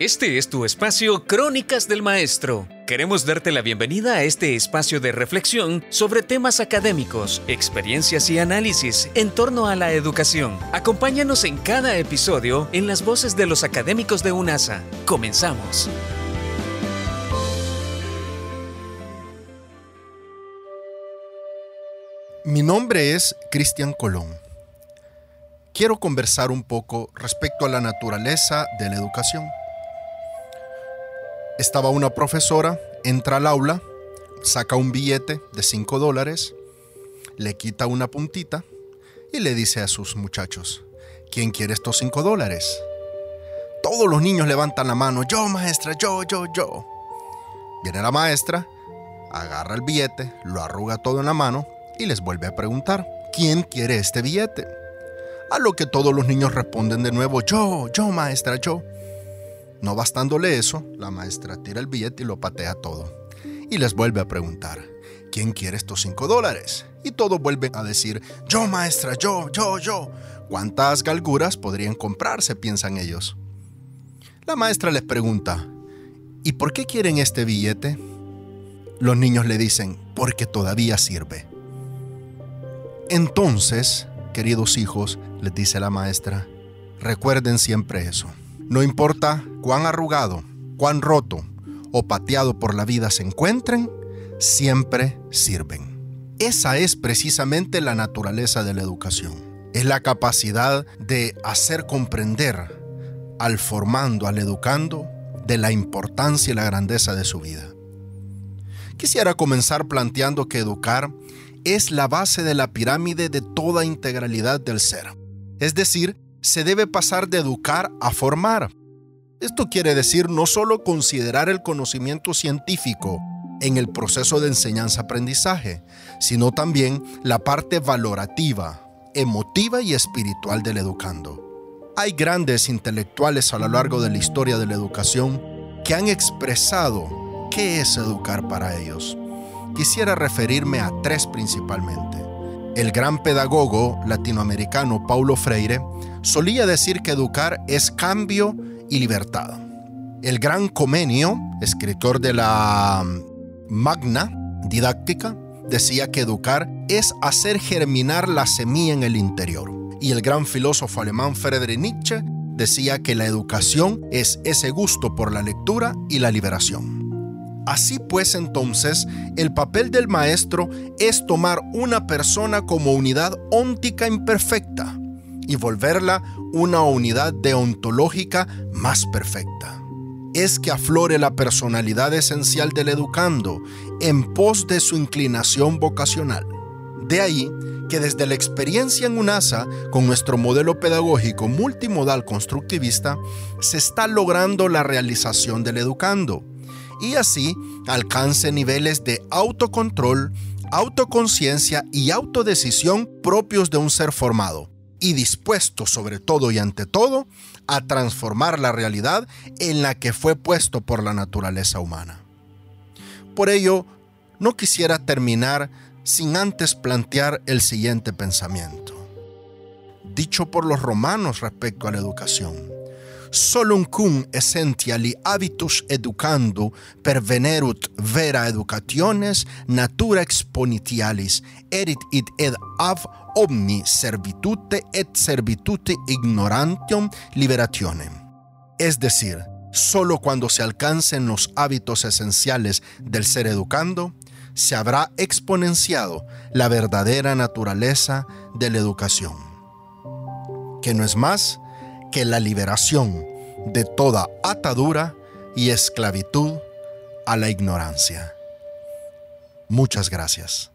Este es tu espacio Crónicas del Maestro. Queremos darte la bienvenida a este espacio de reflexión sobre temas académicos, experiencias y análisis en torno a la educación. Acompáñanos en cada episodio en las voces de los académicos de UNASA. Comenzamos. Mi nombre es Cristian Colón. Quiero conversar un poco respecto a la naturaleza de la educación. Estaba una profesora, entra al aula, saca un billete de 5 dólares, le quita una puntita y le dice a sus muchachos, ¿quién quiere estos 5 dólares? Todos los niños levantan la mano, yo maestra, yo, yo, yo. Viene la maestra, agarra el billete, lo arruga todo en la mano y les vuelve a preguntar, ¿quién quiere este billete? A lo que todos los niños responden de nuevo, yo, yo maestra, yo. No bastándole eso, la maestra tira el billete y lo patea todo. Y les vuelve a preguntar, ¿quién quiere estos cinco dólares? Y todos vuelven a decir, yo maestra, yo, yo, yo. ¿Cuántas galguras podrían comprarse? piensan ellos. La maestra les pregunta, ¿y por qué quieren este billete? Los niños le dicen, porque todavía sirve. Entonces, queridos hijos, les dice la maestra, recuerden siempre eso. No importa cuán arrugado, cuán roto o pateado por la vida se encuentren, siempre sirven. Esa es precisamente la naturaleza de la educación. Es la capacidad de hacer comprender al formando, al educando, de la importancia y la grandeza de su vida. Quisiera comenzar planteando que educar es la base de la pirámide de toda integralidad del ser. Es decir, se debe pasar de educar a formar. Esto quiere decir no solo considerar el conocimiento científico en el proceso de enseñanza-aprendizaje, sino también la parte valorativa, emotiva y espiritual del educando. Hay grandes intelectuales a lo largo de la historia de la educación que han expresado qué es educar para ellos. Quisiera referirme a tres principalmente. El gran pedagogo latinoamericano Paulo Freire solía decir que educar es cambio y libertad. El gran Comenio, escritor de la Magna Didáctica, decía que educar es hacer germinar la semilla en el interior. Y el gran filósofo alemán Friedrich Nietzsche decía que la educación es ese gusto por la lectura y la liberación. Así pues entonces, el papel del maestro es tomar una persona como unidad óntica imperfecta y volverla una unidad deontológica más perfecta. Es que aflore la personalidad esencial del educando en pos de su inclinación vocacional. De ahí que desde la experiencia en UNASA, con nuestro modelo pedagógico multimodal constructivista, se está logrando la realización del educando y así alcance niveles de autocontrol, autoconciencia y autodecisión propios de un ser formado y dispuesto sobre todo y ante todo a transformar la realidad en la que fue puesto por la naturaleza humana. Por ello, no quisiera terminar sin antes plantear el siguiente pensamiento, dicho por los romanos respecto a la educación. Solum cum essentiali habitus educando pervenerut vera educationes natura exponentialis erit id ed av omni servitute et servitute ignorantium liberationem. Es decir, solo cuando se alcancen los hábitos esenciales del ser educando, se habrá exponenciado la verdadera naturaleza de la educación, que no es más que la liberación de toda atadura y esclavitud a la ignorancia. Muchas gracias.